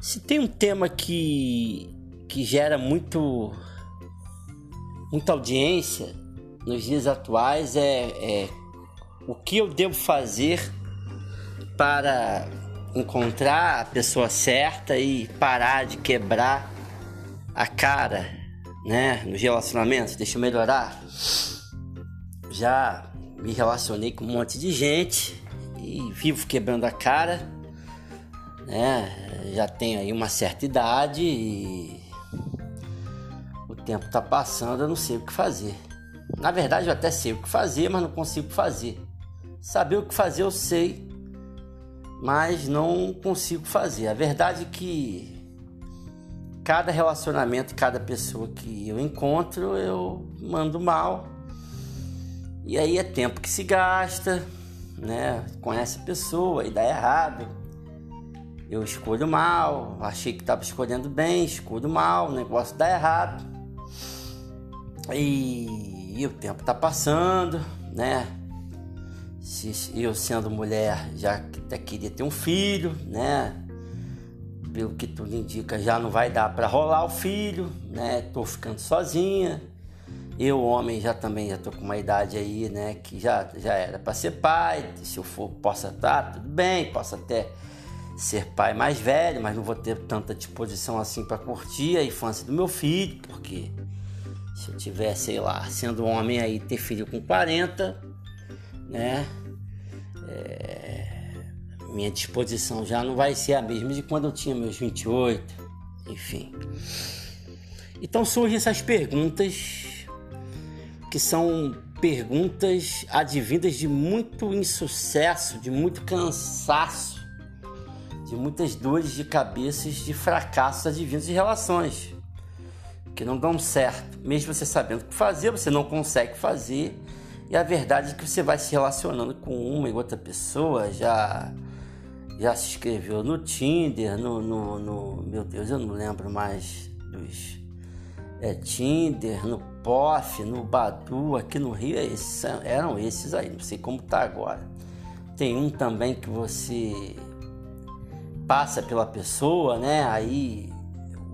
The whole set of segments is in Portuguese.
Se tem um tema que, que gera muito, muita audiência nos dias atuais é, é o que eu devo fazer para encontrar a pessoa certa e parar de quebrar a cara, né, nos relacionamentos. Deixa eu melhorar. Já me relacionei com um monte de gente e vivo quebrando a cara né? Já tenho aí uma certa idade e o tempo está passando, eu não sei o que fazer. Na verdade, eu até sei o que fazer, mas não consigo fazer. Saber o que fazer eu sei, mas não consigo fazer. A verdade é que cada relacionamento, cada pessoa que eu encontro, eu mando mal. E aí é tempo que se gasta, né? Conhece a pessoa e dá errado eu escolho mal, achei que estava escolhendo bem, escolho mal, o negócio dá errado. E, e o tempo está passando, né? Se, eu sendo mulher já até queria ter um filho, né? Pelo que tudo indica, já não vai dar para rolar o filho, né? Tô ficando sozinha. Eu, homem, já também já tô com uma idade aí, né? Que já, já era para ser pai. Se eu for, possa estar, tá, tudo bem, posso até ser pai mais velho, mas não vou ter tanta disposição assim para curtir a infância do meu filho, porque se eu tiver, sei lá, sendo homem aí, ter filho com 40, né? É, minha disposição já não vai ser a mesma de quando eu tinha meus 28, enfim. Então surgem essas perguntas que são perguntas advindas de muito insucesso, de muito cansaço de muitas dores de cabeças, de fracassos advindos de relações que não dão certo. Mesmo você sabendo o que fazer, você não consegue fazer. E a verdade é que você vai se relacionando com uma e outra pessoa, já já se inscreveu no Tinder, no, no, no meu Deus, eu não lembro mais dos é, Tinder, no POF, no Badu, aqui no Rio, esses, eram esses aí, não sei como tá agora. Tem um também que você passa pela pessoa, né? Aí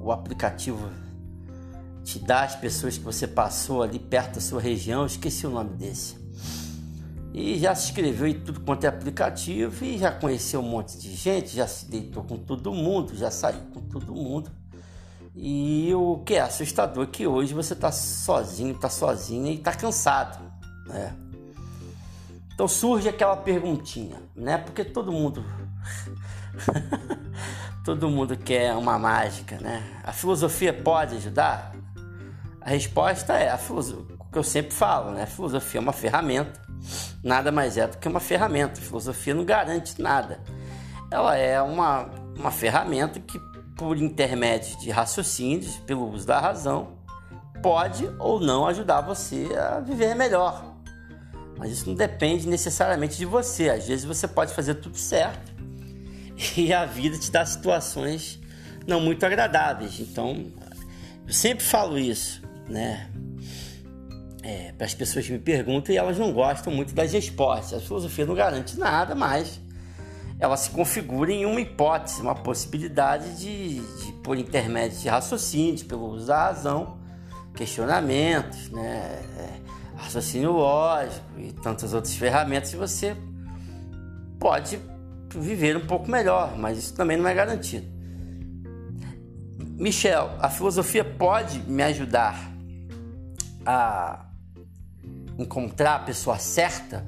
o aplicativo te dá as pessoas que você passou ali perto da sua região, esqueci o nome desse. E já se inscreveu em tudo quanto é aplicativo e já conheceu um monte de gente, já se deitou com todo mundo, já saiu com todo mundo. E o que é assustador é que hoje você está sozinho, está sozinha e está cansado, né? Então surge aquela perguntinha, né? Porque todo mundo Todo mundo quer uma mágica, né? A filosofia pode ajudar? A resposta é a filosofia, o que eu sempre falo, né? A filosofia é uma ferramenta, nada mais é do que uma ferramenta. A filosofia não garante nada. Ela é uma, uma ferramenta que, por intermédio de raciocínios, pelo uso da razão, pode ou não ajudar você a viver melhor. Mas isso não depende necessariamente de você. Às vezes você pode fazer tudo certo e a vida te dá situações não muito agradáveis. Então, eu sempre falo isso, né? É, para as pessoas que me perguntam e elas não gostam muito das respostas. A filosofia não garante nada, mas ela se configura em uma hipótese, uma possibilidade de, de por intermédio de raciocínios, pelo uso da razão, questionamentos, né? É, raciocínio lógico e tantas outras ferramentas, você pode viver um pouco melhor, mas isso também não é garantido. Michel, a filosofia pode me ajudar a encontrar a pessoa certa?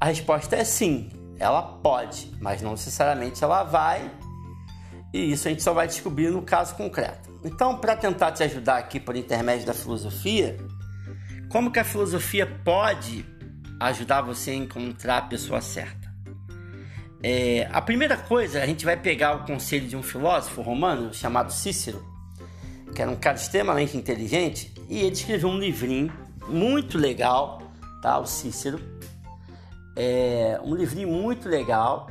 A resposta é sim, ela pode, mas não necessariamente ela vai, e isso a gente só vai descobrir no caso concreto. Então, para tentar te ajudar aqui por intermédio da filosofia, como que a filosofia pode ajudar você a encontrar a pessoa certa? É, a primeira coisa, a gente vai pegar o conselho de um filósofo romano chamado Cícero, que era um cara extremamente inteligente, e ele escreveu um livrinho muito legal, tá? O Cícero. É um livrinho muito legal.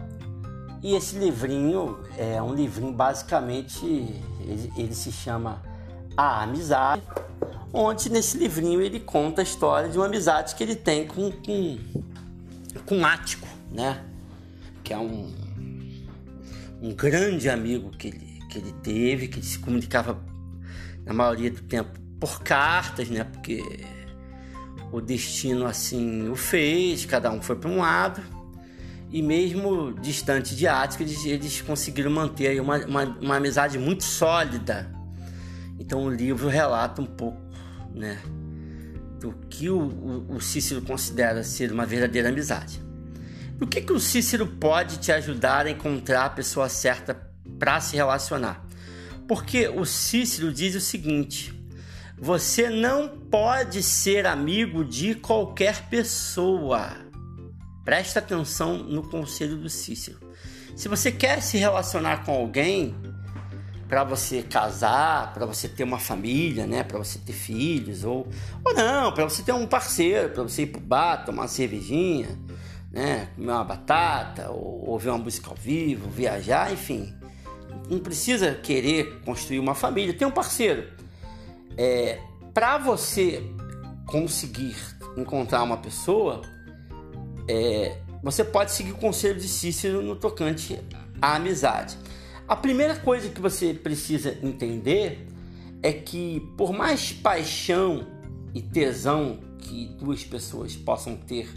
E esse livrinho é um livrinho basicamente, ele, ele se chama A Amizade, onde nesse livrinho ele conta a história de uma amizade que ele tem com, com, com Ático, né? Que é um um grande amigo que ele, que ele teve, que ele se comunicava na maioria do tempo por cartas, né? Porque o destino assim o fez, cada um foi para um lado. E mesmo distante de Ática, eles, eles conseguiram manter uma, uma, uma, amizade muito sólida. Então o livro relata um pouco né, do que o, o, o Cícero considera ser uma verdadeira amizade. O que, que o Cícero pode te ajudar a encontrar a pessoa certa para se relacionar? Porque o Cícero diz o seguinte: você não pode ser amigo de qualquer pessoa. Presta atenção no conselho do Cícero. Se você quer se relacionar com alguém para você casar, para você ter uma família, né, para você ter filhos ou ou não, para você ter um parceiro, para você ir pro bar, tomar uma cervejinha, né? Comer uma batata, ou ouvir uma música ao vivo, viajar, enfim. Não precisa querer construir uma família, tem um parceiro. É, Para você conseguir encontrar uma pessoa, é, você pode seguir o conselho de Cícero no tocante à amizade. A primeira coisa que você precisa entender é que, por mais paixão e tesão que duas pessoas possam ter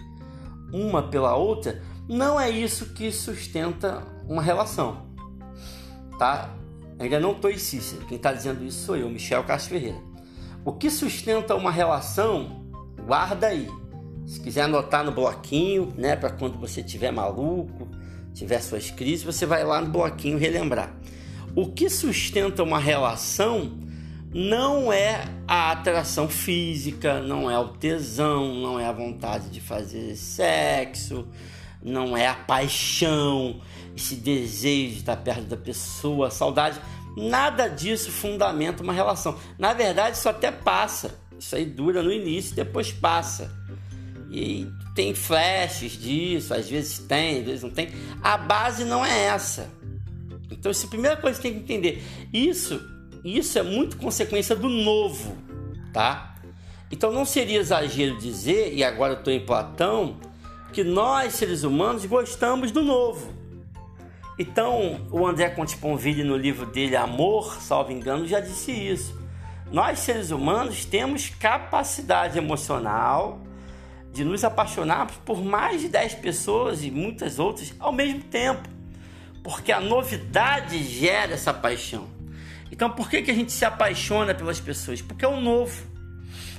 uma pela outra, não é isso que sustenta uma relação. Tá? Ainda não estou em Cícero. Quem está dizendo isso sou eu, Michel Castro Ferreira. O que sustenta uma relação, guarda aí. Se quiser anotar no bloquinho, né, para quando você tiver maluco, tiver suas crises, você vai lá no bloquinho relembrar. O que sustenta uma relação não é a atração física, não é o tesão, não é a vontade de fazer sexo, não é a paixão, esse desejo de estar perto da pessoa, saudade. Nada disso fundamenta uma relação. Na verdade, isso até passa. Isso aí dura no início depois passa. E tem flashes disso, às vezes tem, às vezes não tem. A base não é essa. Então, essa é a primeira coisa que tem que entender. Isso isso é muito consequência do novo, tá? Então não seria exagero dizer, e agora eu estou em Platão, que nós seres humanos gostamos do novo. Então o André Conte Ponville no livro dele Amor, salvo engano, já disse isso. Nós seres humanos temos capacidade emocional de nos apaixonarmos por mais de 10 pessoas e muitas outras ao mesmo tempo, porque a novidade gera essa paixão. Então, por que, que a gente se apaixona pelas pessoas? Porque é o novo.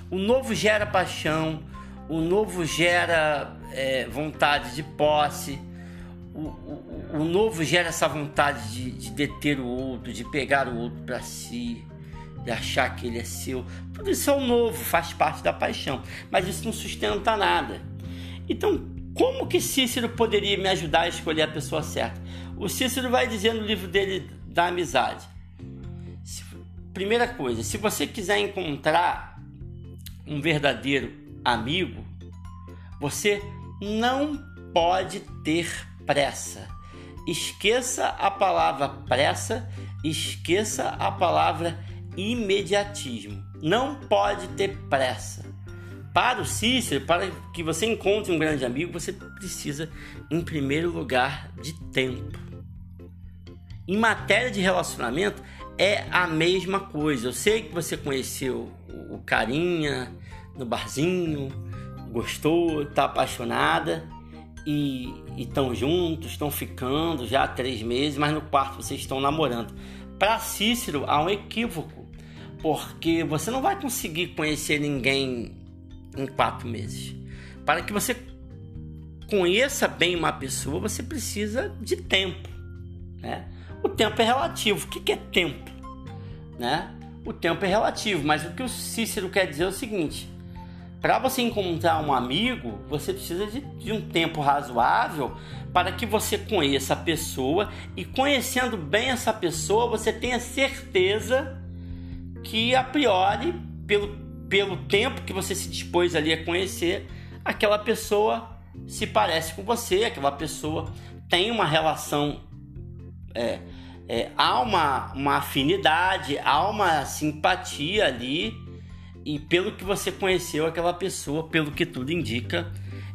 O novo gera paixão, o novo gera é, vontade de posse, o, o, o, novo gera essa vontade de, de deter o outro, de pegar o outro para si, de achar que ele é seu. Tudo isso é o novo, faz parte da paixão, mas isso não sustenta nada. Então, como que Cícero poderia me ajudar a escolher a pessoa certa? O Cícero vai dizer no livro dele da amizade Primeira coisa, se você quiser encontrar um verdadeiro amigo, você não pode ter pressa. Esqueça a palavra pressa, esqueça a palavra imediatismo. Não pode ter pressa. Para o Cícero, para que você encontre um grande amigo, você precisa, em primeiro lugar, de tempo. Em matéria de relacionamento, é a mesma coisa. Eu sei que você conheceu o carinha no barzinho, gostou, tá apaixonada e estão juntos, estão ficando já há três meses, mas no quarto vocês estão namorando. Para Cícero há um equívoco, porque você não vai conseguir conhecer ninguém em quatro meses. Para que você conheça bem uma pessoa, você precisa de tempo, né? O tempo é relativo. O que é tempo? Né? O tempo é relativo, mas o que o Cícero quer dizer é o seguinte: para você encontrar um amigo, você precisa de, de, um tempo razoável para que você conheça a pessoa e, conhecendo bem essa pessoa, você tenha certeza que, a priori, pelo, pelo tempo que você se dispôs ali a conhecer, aquela pessoa se parece com você, aquela pessoa tem uma relação é, é, há uma, uma afinidade, há uma simpatia ali, e pelo que você conheceu aquela pessoa, pelo que tudo indica,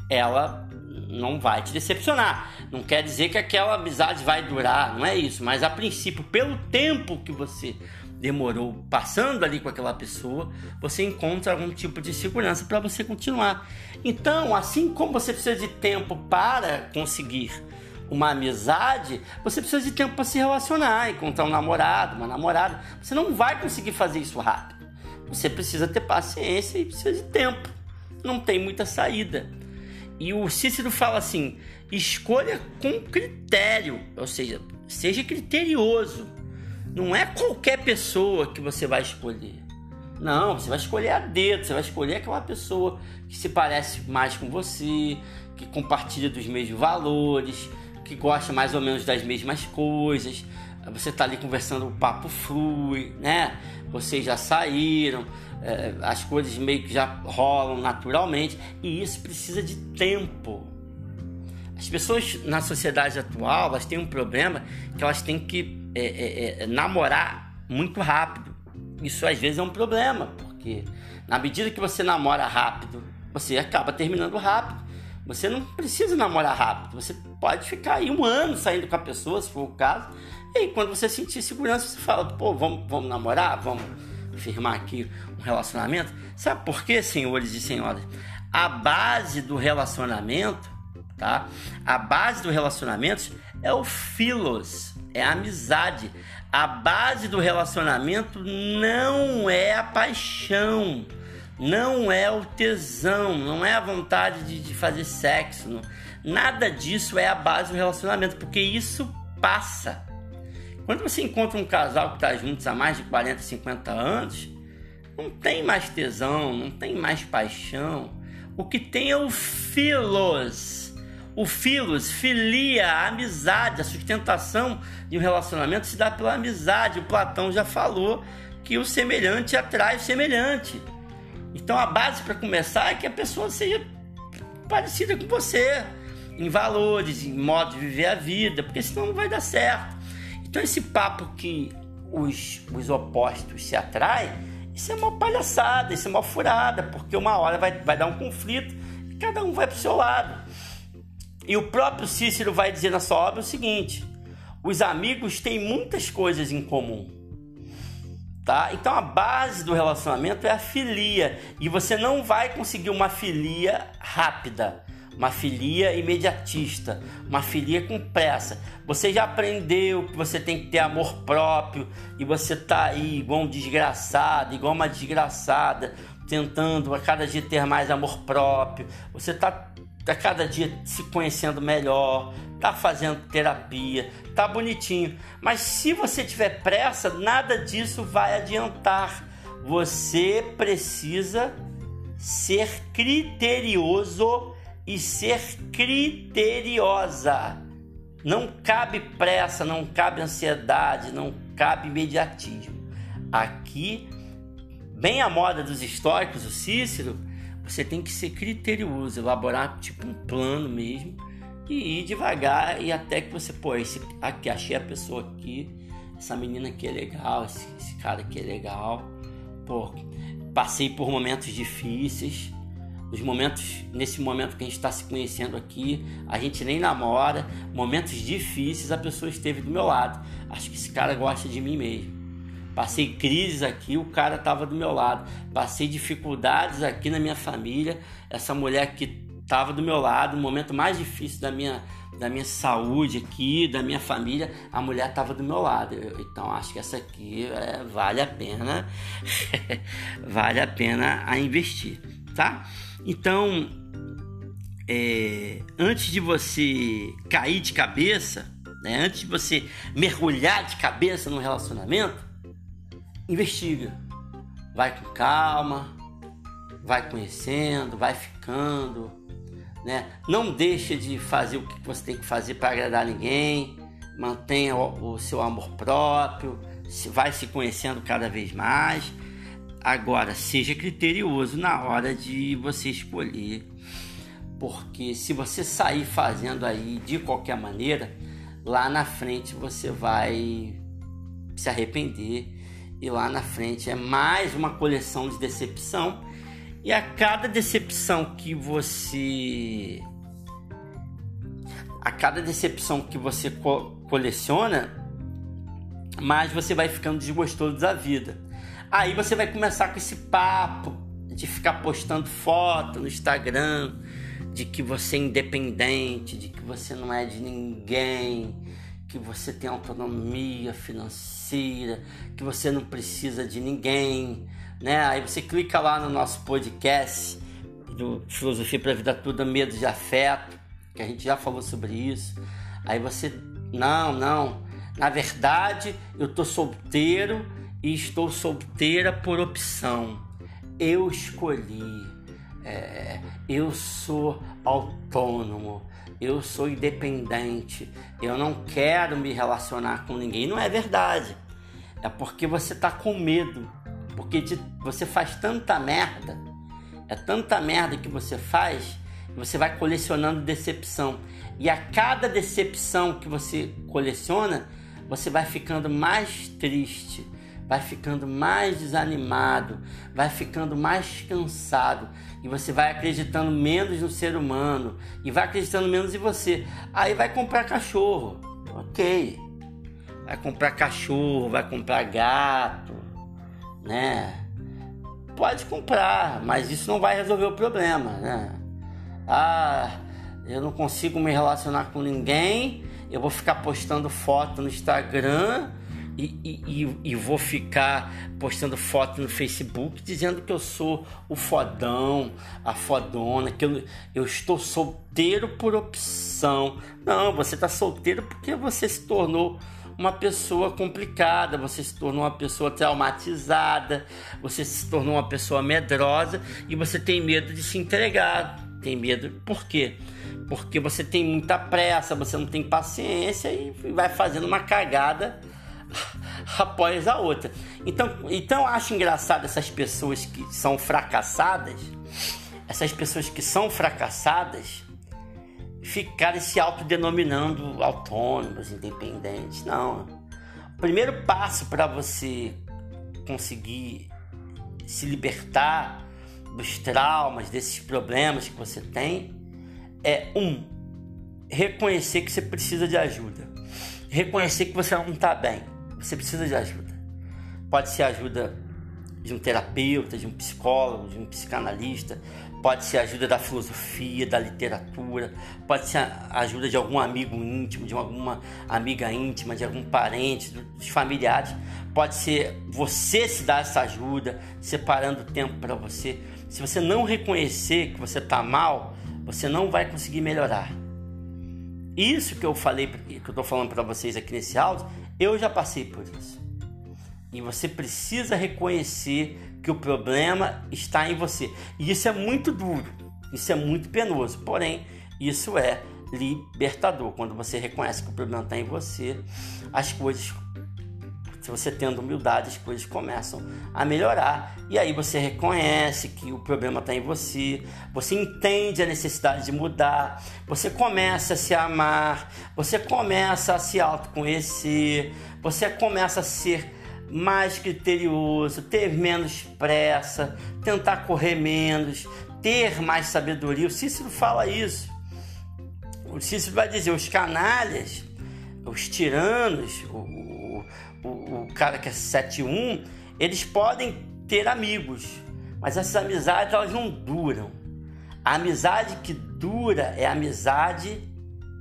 ela não vai te decepcionar. Não quer dizer que aquela amizade vai durar, não é isso. Mas a princípio, pelo tempo que você demorou passando ali com aquela pessoa, você encontra algum tipo de segurança para você continuar. Então, assim como você precisa de tempo para conseguir uma amizade, você precisa de tempo para se relacionar, encontrar um namorado, uma namorada. Você não vai conseguir fazer isso rápido. Você precisa ter paciência e precisa de tempo. Não tem muita saída. E o Cícero fala assim: escolha com critério, ou seja, seja criterioso. Não é qualquer pessoa que você vai escolher. Não, você vai escolher a dedo, você vai escolher aquela pessoa que se parece mais com você, que compartilha dos mesmos valores, que gosta mais ou menos das mesmas coisas. Você está ali conversando, o papo flui, né? Vocês já saíram, é, as coisas meio que já rolam naturalmente e isso precisa de tempo. As pessoas na sociedade atual elas têm um problema que elas têm que é, é, é, namorar muito rápido. Isso às vezes é um problema, porque na medida que você namora rápido, você acaba terminando rápido. Você não precisa namorar rápido, você pode ficar aí um ano saindo com a pessoa, se for o caso, e aí, quando você sentir segurança, você fala, pô, vamos, vamos namorar, vamos firmar aqui um relacionamento. Sabe por quê, senhores e senhoras? A base do relacionamento, tá? A base do relacionamento é o filos, é a amizade. A base do relacionamento não é a paixão, não é o tesão, não é a vontade de, de fazer sexo. Não. Nada disso é a base do relacionamento, porque isso passa. Quando você encontra um casal que está juntos há mais de 40, 50 anos, não tem mais tesão, não tem mais paixão. O que tem é o filos. O filos, filia, a amizade, a sustentação de um relacionamento se dá pela amizade. O Platão já falou que o semelhante atrai o semelhante. Então a base para começar é que a pessoa seja parecida com você em valores, em modo de viver a vida, porque senão não vai dar certo. Então, esse papo que os, os opostos se atraem, isso é uma palhaçada, isso é uma furada, porque uma hora vai, vai dar um conflito e cada um vai para o seu lado. E o próprio Cícero vai dizer na sua obra o seguinte: os amigos têm muitas coisas em comum. Tá? Então a base do relacionamento é a filia e você não vai conseguir uma filia rápida uma filia imediatista, uma filia com pressa. Você já aprendeu que você tem que ter amor próprio e você tá aí igual um desgraçado, igual uma desgraçada, tentando a cada dia ter mais amor próprio. Você tá a cada dia se conhecendo melhor, tá fazendo terapia, tá bonitinho. Mas se você tiver pressa, nada disso vai adiantar. Você precisa ser criterioso e ser criteriosa. Não cabe pressa, não cabe ansiedade, não cabe imediatismo. Aqui, bem à moda dos históricos, o Cícero, você tem que ser criterioso, elaborar tipo um plano mesmo e ir devagar e até que você, pô, esse, aqui achei a pessoa aqui, essa menina aqui é legal, esse, esse cara aqui é legal, pô, passei por momentos difíceis, nos momentos, nesse momento que a gente está se conhecendo aqui, a gente nem namora, momentos difíceis, a pessoa esteve do meu lado. Acho que esse cara gosta de mim mesmo. Passei crises aqui, o cara estava do meu lado. Passei dificuldades aqui na minha família, essa mulher que estava do meu lado, no momento mais difícil da minha, da minha saúde aqui, da minha família, a mulher estava do meu lado. então acho que essa aqui é, vale a pena, vale a pena a investir, tá? Então, é, antes de você cair de cabeça, né, antes de você mergulhar de cabeça no relacionamento, investiga. Vai com calma, vai conhecendo, vai ficando, né? Não deixa de fazer o que você tem que fazer para agradar ninguém. Mantenha o, o seu amor próprio, vai se conhecendo cada vez mais Agora, seja criterioso na hora de você escolher, porque se você sair fazendo aí de qualquer maneira, lá na frente você vai se arrepender e lá na frente é mais uma coleção de decepção e a cada decepção que você a cada decepção que você co coleciona, mais você vai ficando desgostoso da vida. Aí você vai começar com esse papo de ficar postando foto no Instagram, de que você é independente, de que você não é de ninguém, que você tem autonomia financeira, que você não precisa de ninguém, né? Aí você clica lá no nosso podcast do Filosofia para a Vida Toda, Medo de Afeto, que a gente já falou sobre isso. Aí você, não, não, na verdade eu tô solteiro e estou solteira por opção. Eu escolhi, é, eu sou autônomo, eu sou independente, eu não quero me relacionar com ninguém. Não é verdade. É porque você tá com medo, porque de, você faz tanta merda, é tanta merda que você faz, você vai colecionando decepção. E a cada decepção que você coleciona, você vai ficando mais triste, vai ficando mais desanimado, vai ficando mais cansado e você vai acreditando menos no ser humano e vai acreditando menos em você. Aí vai comprar cachorro, ok? Vai comprar cachorro, vai comprar gato, né? Pode comprar, mas isso não vai resolver o problema, né? Ah, eu não consigo me relacionar com ninguém, eu vou ficar postando foto no Instagram e, e, e, vou ficar postando foto no Facebook dizendo que eu sou o fodão, a fodona, que eu, eu estou solteiro por opção. Não, você está solteiro porque você se tornou uma pessoa complicada, você se tornou uma pessoa traumatizada, você se tornou uma pessoa medrosa e você tem medo de se entregar. Tem medo, por quê? Porque você tem muita pressa, você não tem paciência e vai fazendo uma cagada após a outra. Então, então eu acho engraçado essas pessoas que são fracassadas, essas pessoas que são fracassadas, ficarem se autodenominando autônomos, independentes. Não. O primeiro passo para você conseguir se libertar dos traumas, desses problemas que você tem, é um reconhecer que você precisa de ajuda, reconhecer que você não está bem, você precisa de ajuda. Pode ser ajuda de um terapeuta, de um psicólogo, de um psicanalista, pode ser ajuda da filosofia, da literatura, pode ser ajuda de algum amigo íntimo, de alguma amiga íntima, de algum parente, dos familiares. Pode ser você se dar essa ajuda, separando tempo para você. Se você não reconhecer que você está mal, você não vai conseguir melhorar. Isso que eu falei, que eu estou falando para vocês aqui nesse áudio, eu já passei por isso. E você precisa reconhecer que o problema está em você. E isso é muito duro, isso é muito penoso. Porém, isso é libertador. Quando você reconhece que o problema está em você, as coisas, se você tendo humildade, as coisas começam a melhorar. E aí você reconhece que o problema está em você, você entende a necessidade de mudar, você começa a se amar, você começa a se autoconhecer, você começa a ser mais criterioso, ter menos pressa, tentar correr menos, ter mais sabedoria. O Cícero fala isso. O Cícero vai dizer: os canalhas, os tiranos, o, o, o cara que é 7-1, eles podem ter amigos, mas essas amizades elas não duram. A amizade que dura é a amizade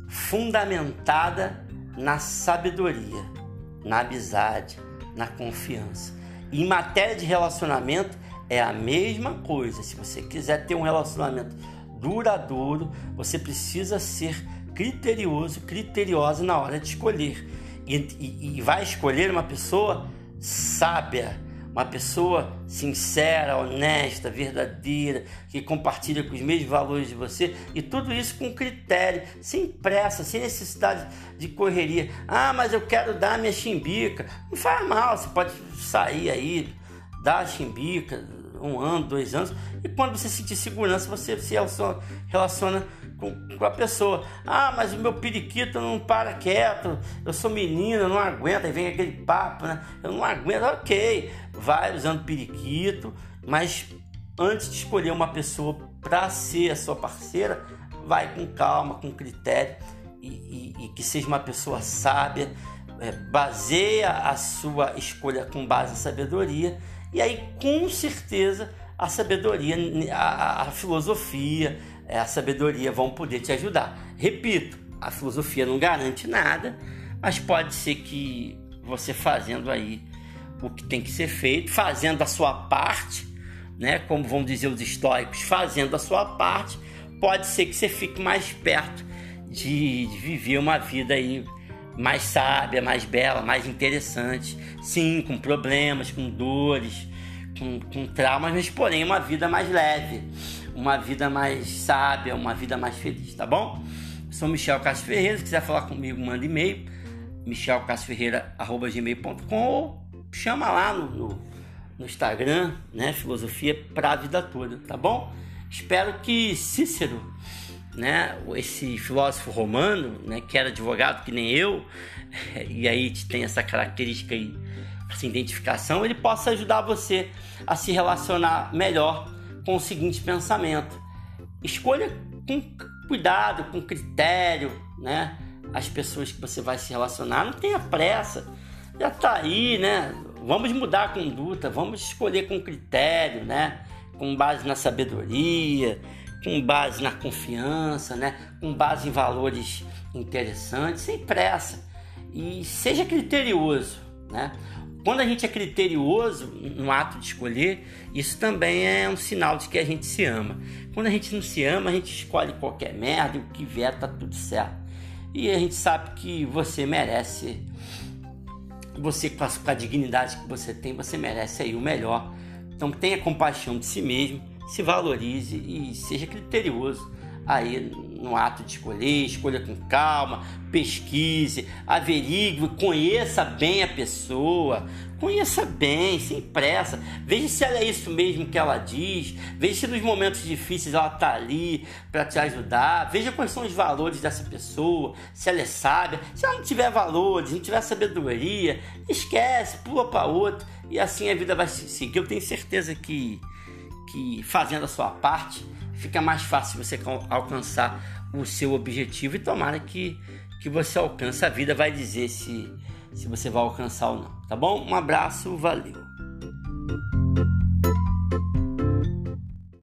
fundamentada na sabedoria, na amizade na confiança. Em matéria de relacionamento é a mesma coisa. Se você quiser ter um relacionamento duradouro, você precisa ser criterioso, criteriosa na hora de escolher. E, e, e vai escolher uma pessoa sábia, uma pessoa sincera, honesta, verdadeira, que compartilha com os mesmos valores de você e tudo isso com critério, sem pressa, sem necessidade de correria. Ah, mas eu quero dar minha chimbica. Não faz mal, você pode sair aí, dar a chimbica, um ano, dois anos, e quando você sentir segurança, você se relaciona com, com, a pessoa. Ah, mas o meu periquito não para quieto, eu sou menina, não aguento, aí vem aquele papo, né? Eu não aguento, ok, vai usando periquito, mas antes de escolher uma pessoa para ser a sua parceira, vai com calma, com critério e, que seja uma pessoa sábia, é, baseia a sua escolha com base na sabedoria, e aí com certeza a sabedoria, a, a filosofia, a sabedoria vão poder te ajudar. Repito, a filosofia não garante nada, mas pode ser que você fazendo aí o que tem que ser feito, fazendo a sua parte, né? Como vão dizer os históricos, fazendo a sua parte, pode ser que você fique mais perto de, de viver uma vida aí mais sábia, mais bela, mais interessante. Sim, com problemas, com dores, com, com traumas, mas porém uma vida mais leve, uma vida mais sábia, uma vida mais feliz, tá bom? sou Michel Castro Ferreira, se quiser falar comigo, manda e-mail, michelcastroferreira.gmail.com ou chama lá no, no, no Instagram, né? Filosofia para a vida toda, tá bom? Espero que Cícero, né, esse filósofo romano, né, que era advogado que nem eu, e aí tem essa característica aí, essa identificação, ele possa ajudar você a se relacionar melhor com o seguinte pensamento: escolha com cuidado, com critério, né? As pessoas que você vai se relacionar, não tenha pressa, já tá aí, né? Vamos mudar a conduta, vamos escolher com critério, né? Com base na sabedoria, com base na confiança, né? Com base em valores interessantes, sem pressa. E seja criterioso, né? Quando a gente é criterioso no ato de escolher, isso também é um sinal de que a gente se ama. Quando a gente não se ama, a gente escolhe qualquer merda e o que vier tá tudo certo. E a gente sabe que você merece, você com a, com a dignidade que você tem, você merece aí o melhor. Então tenha compaixão de si mesmo, se valorize e seja criterioso aí no ato de escolher, escolha com calma, pesquise, averigue, conheça bem a pessoa, conheça bem, sem pressa, veja se ela é isso mesmo que ela diz, veja se nos momentos difíceis ela está ali para te ajudar, veja quais são os valores dessa pessoa, se ela é sábia, se ela não tiver valores, não tiver sabedoria, esquece, pula para outra e assim a vida vai seguir. Eu tenho certeza que, que fazendo a sua parte, fica mais fácil você alcançar o seu objetivo e tomara que, que você alcance. A vida vai dizer se, se você vai alcançar ou não, tá bom? Um abraço, valeu!